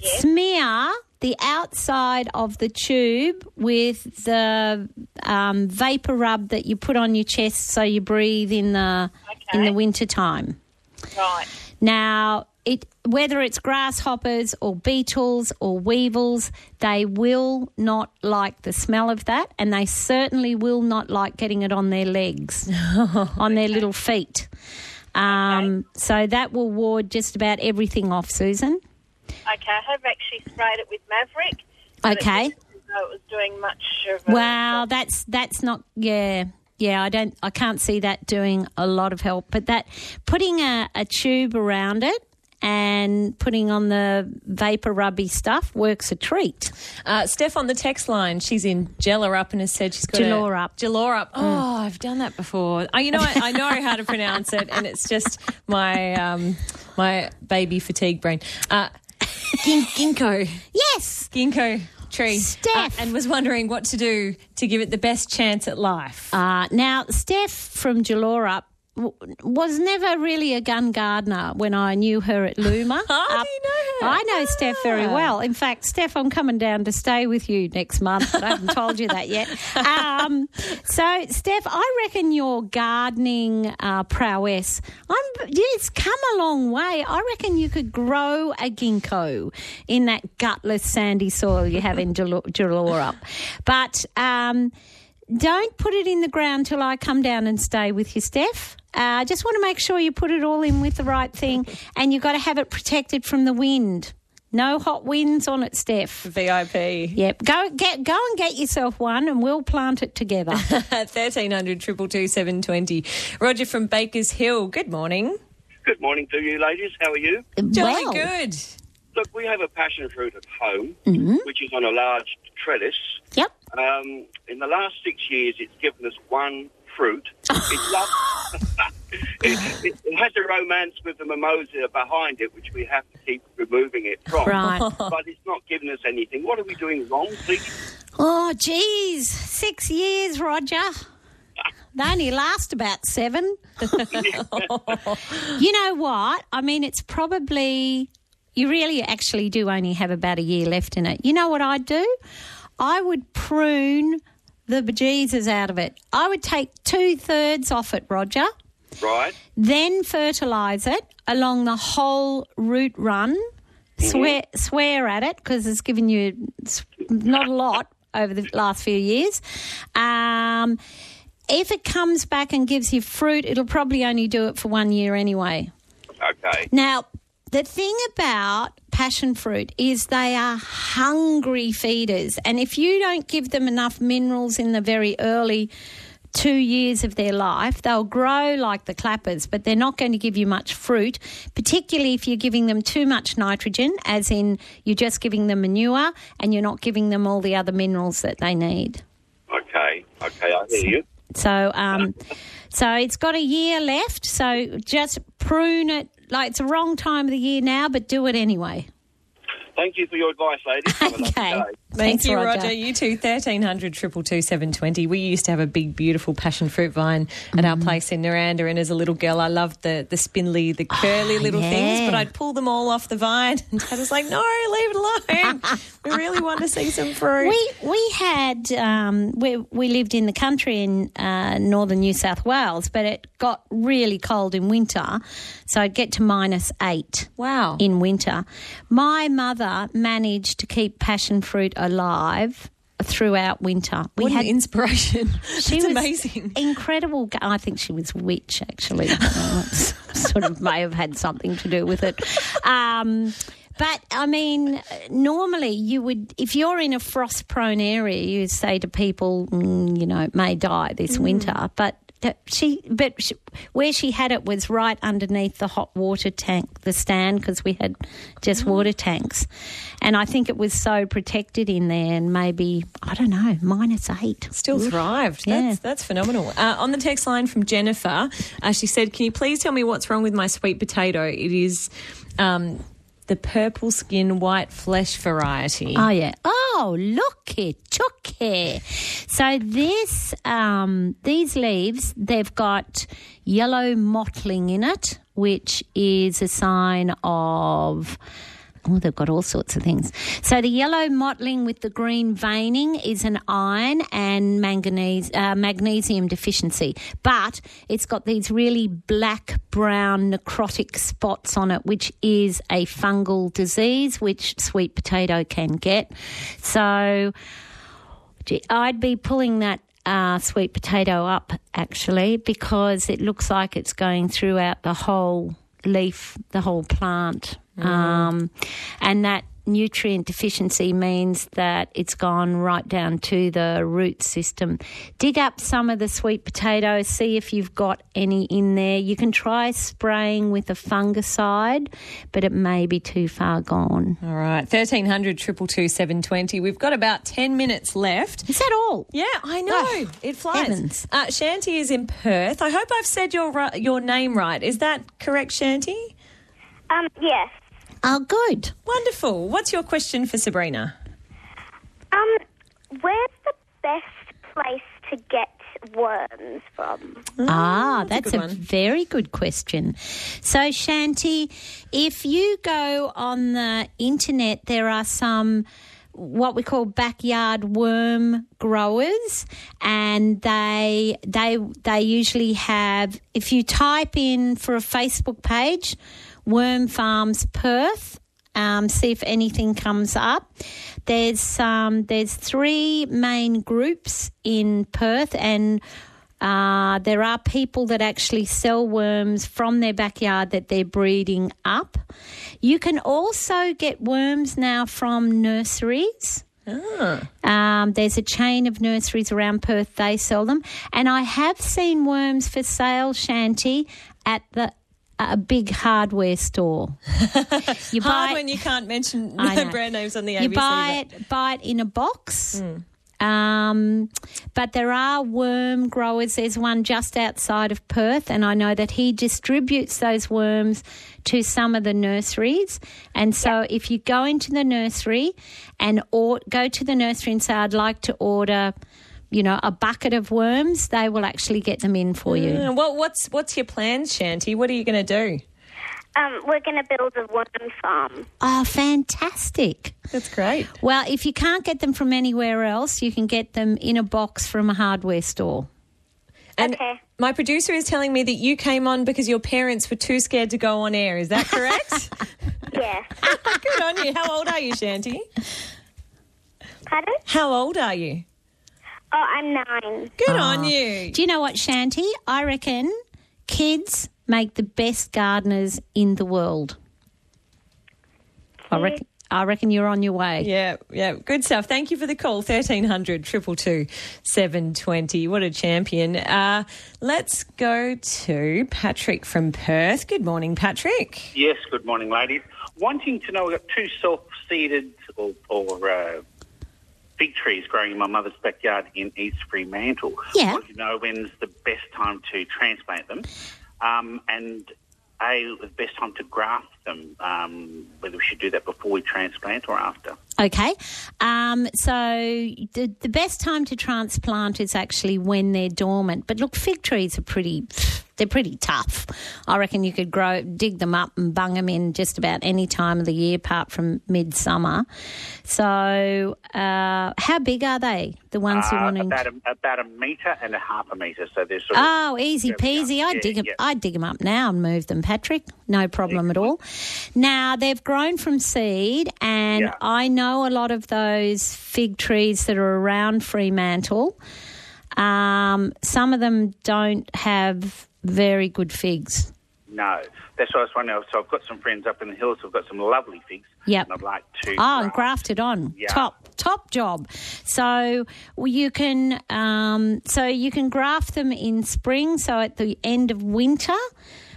Smear the outside of the tube with the um, vapor rub that you put on your chest, so you breathe in the in the winter time. Right. Now, it whether it's grasshoppers or beetles or weevils, they will not like the smell of that, and they certainly will not like getting it on their legs, on their little feet. Um, So that will ward just about everything off, Susan. Okay, I have actually sprayed it with Maverick. but it Okay. didn't seem as though it was doing much of a that's that's not yeah. Yeah, I don't I can't see that doing a lot of help. But that putting a, a tube around it and putting on the vapor rubby stuff works a treat. Uh, Steph on the text line, she's in Jellerup and has said she's got Jellerup. a Jellerup. Oh, I've done that before. Oh, you know, I, I know how to pronounce it, and it's just my um, my baby fatigue brain. Uh, gin- ginkgo. Yes. Ginkgo. tree. Steph. uh, and was wondering what to do to give it the best chance at life. Uh, now, Steph from Jalorup w- was never really a gun gardener when I knew her at Luma. How do you know her? I know Steph very Ah. well. In fact, Steph, I'm coming down to stay with you next month, I haven't told you that yet. Um, so, Steph, I reckon your gardening uh, prowess, I'm, it's come a long way. I reckon you could grow a ginkgo in that gutless sandy soil you have in Jalo- Jalorup. But um, don't put it in the ground till I come down and stay with you, Steph. I uh, just want to make sure you put it all in with the right thing, and you've got to have it protected from the wind. No hot winds on it, Steph. VIP. Yep. Go get go and get yourself one, and we'll plant it together. 1300 222 720. Roger from Baker's Hill. Good morning. Good morning to you, ladies. How are you? Jolly Well. good. Look, we have a passion fruit at home, Mhm. which is on a large trellis. Yep. Um, in the last six years, it's given us one fruit. It's it, it, it has a romance with the mimosa behind it, which we have to keep removing it from. Right. But it's not giving us anything. What are we doing wrong, please? Oh, geez, six years, Roger. They only last about seven. you know what? I mean, it's probably, you really actually do only have about a year left in it. You know what I'd do? I would prune the bejesus out of it. I would take two thirds off it, Roger, Right? then fertilise it along the whole root run. Swear, swear at it because it's given you not a lot over the last few years. Um, if it comes back and gives you fruit, it'll probably only do it for one year anyway. Okay. Now, the thing about passion fruit is they are hungry feeders. And if you don't give them enough minerals in the very early two years of their life, they'll grow like the clappers, but they're not going to give you much fruit, particularly if you're giving them too much nitrogen, as in you're just giving them manure and you're not giving them all the other minerals that they need. Okay. Okay, I hear you. So, um, so it's got a year left. So just prune it. Like it's the wrong time of the year now, but do it anyway. Thank you for your advice, a lovely Okay. Thank Thanks, you, Roger. Roger. You too. 1300 222 720. We used to have a big, beautiful passion fruit vine at Mm. our place in Naranda. And as a little girl, I loved the, the spindly, the curly little things, but I'd pull them all off the vine. And Dad was like, no, leave it alone. we really want to see some fruit. We we had um, we we lived in the country in uh, northern New South Wales, but it got really cold in winter, so I'd get to minus eight. Wow! In winter, my mother managed to keep passion fruit alive throughout winter. We What an had inspiration. She That's was amazing. Incredible. I think she was witch, actually. Sort of may have had something to do with it. Um, but I mean, normally you would, if you're in a frost prone area, you say to people, mm, you know, it may die this winter. But that she, but she, where she had it was right underneath the hot water tank, the stand, because we had just water tanks. And I think it was so protected in there, and maybe, I don't know, minus eight. Still thrived. Yeah. That's, that's phenomenal. Uh, on the text line from Jennifer, uh, she said, Can you please tell me what's wrong with my sweet potato? It is um, the purple skin, white flesh variety. Oh yeah. Oh look it, chucky. So this um, these leaves, they've got yellow mottling in it, which is a sign of Oh, they've got all sorts of things. So the yellow mottling with the green veining is an iron and manganese, uh, magnesium deficiency, but it's got these really black, brown, necrotic spots on it, which is a fungal disease, which sweet potato can get. So I'd be pulling that uh, sweet potato up actually because it looks like it's going throughout the whole leaf, the whole plant. Um, and that nutrient deficiency means that it's gone right down to the root system. Dig up some of the sweet potatoes, see if you've got any in there. You can try spraying with a fungicide, but it may be too far gone. All right, 1300 222 720. We've got about 10 minutes left. Is that all? Yeah, I know. it flies. heavens. Uh, Shanti is in Perth. I hope I've said your, your name right. Is that correct, Shanty? Um, yes. Oh, good. Wonderful. What's your question for Sabrina? Um, where's the best place to get worms from? Ah, that's that's, a a, very good question. So, Shanti, if you go on the internet, there are some what we call backyard worm growers and they they they usually have if you type in for a Facebook page worm farms perth um, see if anything comes up there's um, there's three main groups in Perth and uh, there are people that actually sell worms from their backyard that they're breeding up. You can also get worms now from nurseries. Um, there's a chain of nurseries around Perth, they sell them. And I have seen worms for sale, Shanty, at the a big hardware store. you Hard when you can't mention brand names on the ABC. you buy but- it, buy it in a box. Um, but there are worm growers. There's one just outside of Perth, and I know that he distributes those worms to some of the nurseries. And so, if you go into the nursery and or, go to the nursery and say, "I'd like to order," you know, a bucket of worms, they will actually get them in for you. Mm, well, what's what's your plans, Shanty? What are you going to do? Um, we're going to build a worm farm. Oh, fantastic. That's great. Well, if you can't get them from anywhere else, you can get them in a box from a hardware store. And my producer is telling me that you came on because your parents were too scared to go on air. Is that correct? yeah. Good on you. How old are you, Shanty? Pardon? How old are you? Oh, I'm nine. Good on Oh. you. Do you know what, Shanty? I reckon kids make the best gardeners in the world. I reckon. I reckon you're on your way. Yeah, yeah, good stuff. Thank you for the call. 1300 222 720. What a champion. Uh, let's go to Patrick from Perth. Good morning, Patrick. Yes, good morning, ladies. Wanting to know, we've got two self-seeded or, or uh, fig trees growing in my mother's backyard in East Fremantle. Yeah. Want to know when's the best time to transplant them, um, and a the best time to graft them. Um, whether we should do that before we transplant or after. Okay. Um, so the, the best time to transplant is actually when they're dormant. But look, fig trees are pretty. They're pretty tough. I reckon you could grow, dig them up, and bung them in just about any time of the year, apart from midsummer. So, uh, how big are they? The ones you Uh, want to about a, about a metre and a half a metre, so they're sort of Oh, easy Yeah, yeah, peasy. I'd yeah, dig 'em- yeah. I'd dig them up now and move them, Patrick. No problem at all. Now they've grown from seed, and Yeah. I know a lot of those fig trees that are around Fremantle. Um, some of them don't have very good figs. No, that's what I was wondering. So I've got some friends up in the hills who've got some lovely figs. Yep. And I'd like to. Oh, and grafted on. Yeah. Top top job. So you can um, so you can graft them in spring. So at the end of winter,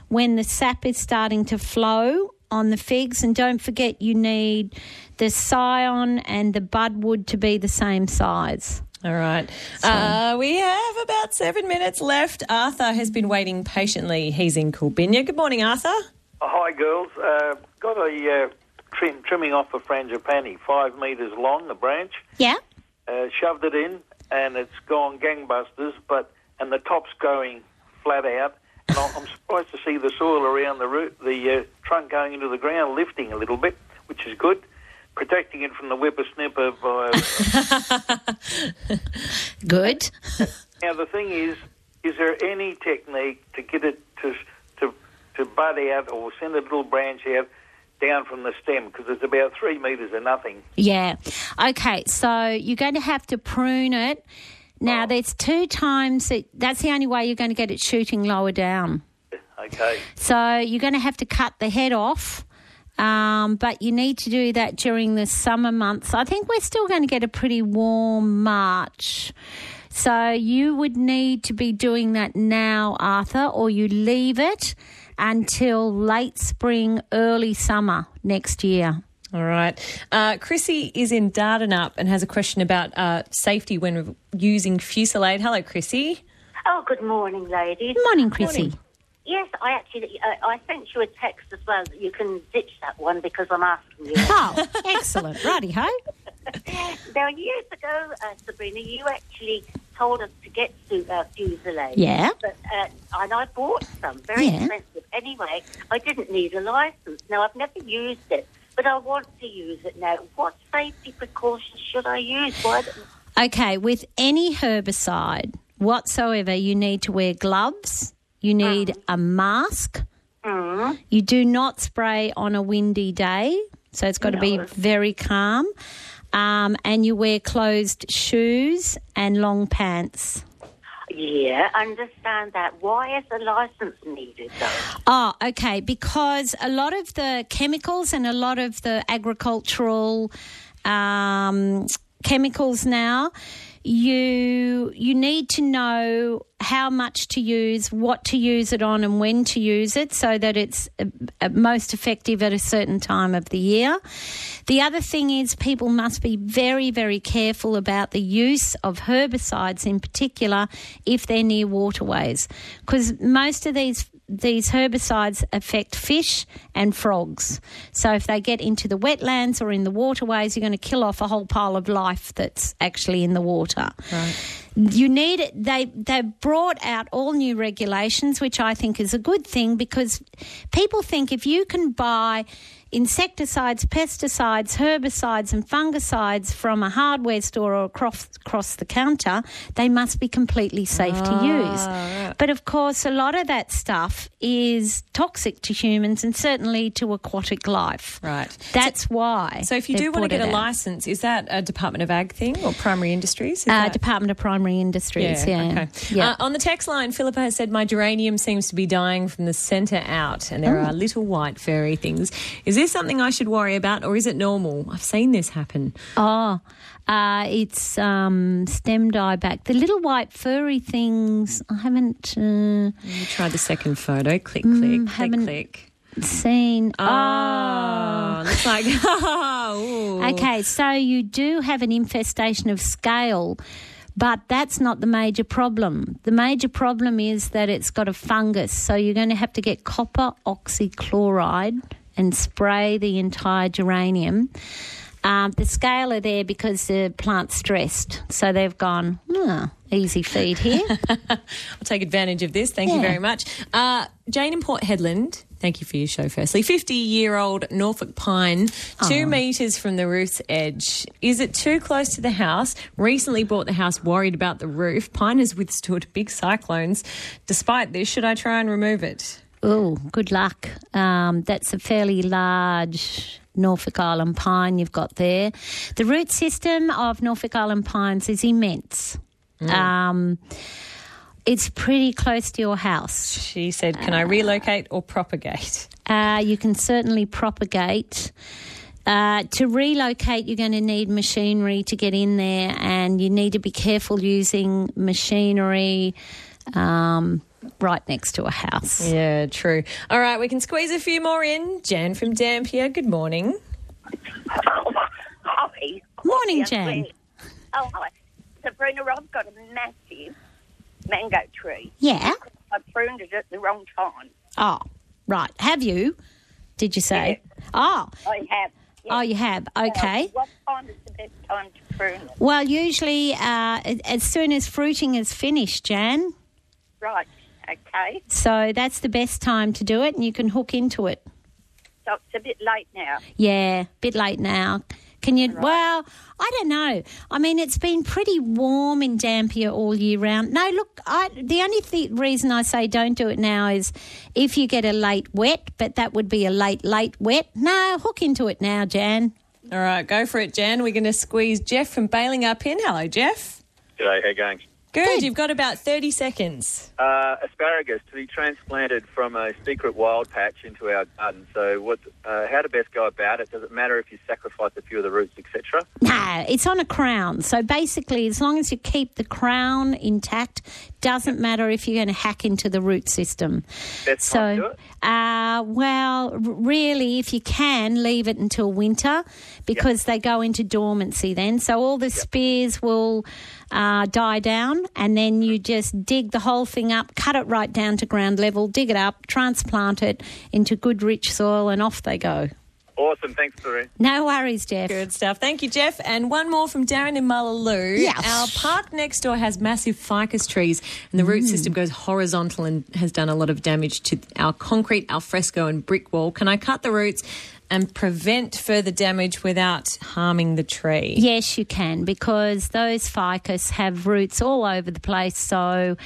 when the sap is starting to flow on the figs, and don't forget you need the scion and the budwood to be the same size. All right. Uh, we have about seven minutes left. Arthur has been waiting patiently. He's in Coolbinia. Good morning, Arthur. Oh, hi, girls. Uh, got a uh, trim, trimming off a frangipani, five metres long, the branch. Yeah. Uh, shoved it in, and it's gone gangbusters, but and the top's going flat out. And I'm I'm surprised to see the soil around the root, the uh, trunk going into the ground lifting a little bit, which is good. Protecting it from the whippersnipper by Good. Now the thing is, is there any technique to get it to to to bud out or send a little branch out down from the stem because it's about three metres of nothing. Yeah. Okay. So you're going to have to prune it. Now, oh. there's two times that that's the only way you're going to get it shooting lower down. Okay. So you're going to have to cut the head off. Um, but you need to do that during the summer months. I think we're still going to get a pretty warm March. So you would need to be doing that now, Arthur, or you leave it until late spring, early summer next year. All right. Uh, Chrissy is in Dardanup and has a question about uh, safety when using Fusilade. Hello, Chrissy. Oh, good morning, ladies. Morning, Chrissy. Yes, I actually uh, I sent you a text as well that you can ditch that one because I'm asking you. Oh, excellent. Righty ho. now years ago, uh, Sabrina, you actually told us to get su- uh. Yeah. But, uh, and I bought some, very Yeah. expensive. Anyway, I didn't need a license. Now, I've never used it, but I want to use it now. What safety precautions should I use? Why Okay, with any herbicide whatsoever, you need to wear gloves, you need a mask, Mm. you do not spray on a windy day, so it's got to be very calm, um, and you wear closed shoes and long pants. Yeah, understand that. Why is a license needed, though? Oh, okay. Because a lot of the chemicals and a lot of the agricultural um, chemicals now, you you need to know how much to use, what to use it on, and when to use it, so that it's uh, uh, most effective at a certain time of the year. The other thing is people must be very, very careful about the use of herbicides, in particular, if they're near waterways, because most of these these herbicides affect fish and frogs. So if they get into the wetlands or in the waterways, you're going to kill off a whole pile of life that's actually in the water. You need it. They they brought out all new regulations, which I think is a good thing because people think if you can buy insecticides, pesticides, herbicides, and fungicides from a hardware store or across across the counter, they must be completely safe to use. But of course, a lot of that stuff is toxic to humans and certainly to aquatic life. Right. That's why. So if you do want to get a out. license, is that a Department of Ag thing or Primary Industries? Uh, Department of Primary Industries, yeah. Okay. Yeah. Uh, on the text line, Philippa has said, My geranium seems to be dying from the centre out, and there Oh. are little white furry things. Is this something I should worry about, or is it normal? I've seen this happen. Oh, uh, it's um, stem dieback. The little white furry things, I haven't uh, try the second photo. Click, click, Mm, click, haven't- click. seen. Oh, looks like. Ooh. Okay, so you do have an infestation of scale, but that's not the major problem. The major problem is that it's got a fungus, so you're going to have to get copper oxychloride and spray the entire geranium. Um, the scale are there because the plant's stressed, so they've gone, "Hmm, easy feed here. I'll take advantage of this. Thank you very much. Uh, Jane in Port Hedland, thank you for your show, firstly. 50 year old Norfolk pine, two Oh. metres from the roof's edge. Is it too close to the house? Recently bought the house worried about the roof. Pine has withstood big cyclones. Despite this, should I try and remove it? Oh, good luck. Um, that's a fairly large Norfolk Island pine you've got there. The root system of Norfolk Island pines is immense. Um, it's pretty close to your house. She said, Can I relocate or propagate? Uh, you can certainly propagate. Uh, to relocate, you're going to need machinery to get in there, and you need to be careful using machinery um, right next to a house. Yeah, true. All right, we can squeeze a few more in. Jan from Dampier, good morning. Oh, Hi. Morning, Yeah, Jan. Oh, hi. Sabrina, I've got a massive mango tree. Yeah. I pruned it at the wrong time. Oh, right. Have you? Did you say? Oh, I have. oh, you have. Okay. What time is the best time to prune it? Well, usually uh, as soon as fruiting is finished, Jan. Right. Okay. So that's the best time to do it, and you can hook into it. So it's a bit late now. Yeah, a bit late now. Can you? Well, I don't know. I mean, it's been pretty warm in Dampier all year round. No, look, I, the only th- reason I say don't do it now is if you get a late wet, but that would be a late, late wet. No, hook into it now, Jan. All right, go for it, Jan. We're going to squeeze Jeff from Balingup in. Hello, Jeff. G'day, how you going? Good, you've got about 30 seconds. Uh, asparagus to be transplanted from a secret wild patch into our garden. So, what? Uh, how to best go about it? Does it matter if you sacrifice a few of the roots, etc.? No, it's on a crown. So basically, as long as you keep the crown intact, doesn't matter if you're going to hack into the root system. Best time to do so, it? uh, well, really, if you can, leave it until winter because they go into dormancy then. So all the spears will uh, die down, and then you just dig the whole thing up, cut it right down to ground level, dig it up, transplant it into good, rich soil, and off they go. Awesome. Thanks, Doreen. No worries, Jeff. Good stuff. Thank you, Jeff. And one more from Darren in Mullaloo. Yes. Our park next door has massive ficus trees, and the root Mm. system goes horizontal and has done a lot of damage to our concrete, al fresco, and brick wall. Can I cut the roots and prevent further damage without harming the tree? Yes, you can because those ficus have roots all over the place. So,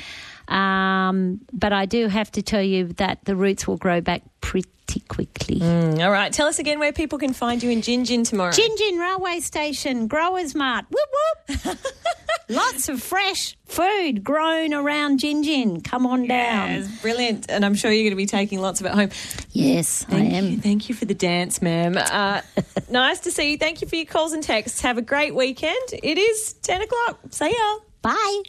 um, but I do have to tell you that the roots will grow back pretty quickly. Mm, all right. Tell us again where people can find you in Gingin tomorrow. Gin Gin Railway Station, Growers Mart. Whoop whoop. Lots of fresh food grown around Gingin. Come on down. Yes, brilliant. And I'm sure you're going to be taking lots of it home. Yes, Thank I am. You. Thank you for the dance, ma'am. Uh, nice to see you. Thank you for your calls and texts. Have a great weekend. It is 10 o'clock. See ya. Bye.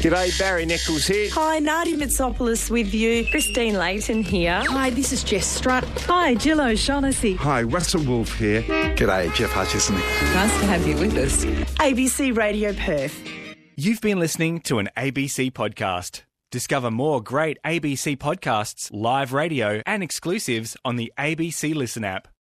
G'day, Barry Nicholls here. Hi, Nadia Mitsopoulos with you. Christine Layton here. Hi, this is Jess Strutt. Hi, Jill O'Shaughnessy. Hi, Russell Woolf here. G'day, Geoff Hutchison. Nice to have you with us. ABC Radio Perth. You've been listening to an ABC podcast. Discover more great ABC podcasts, live radio, and exclusives on the ABC Listen app.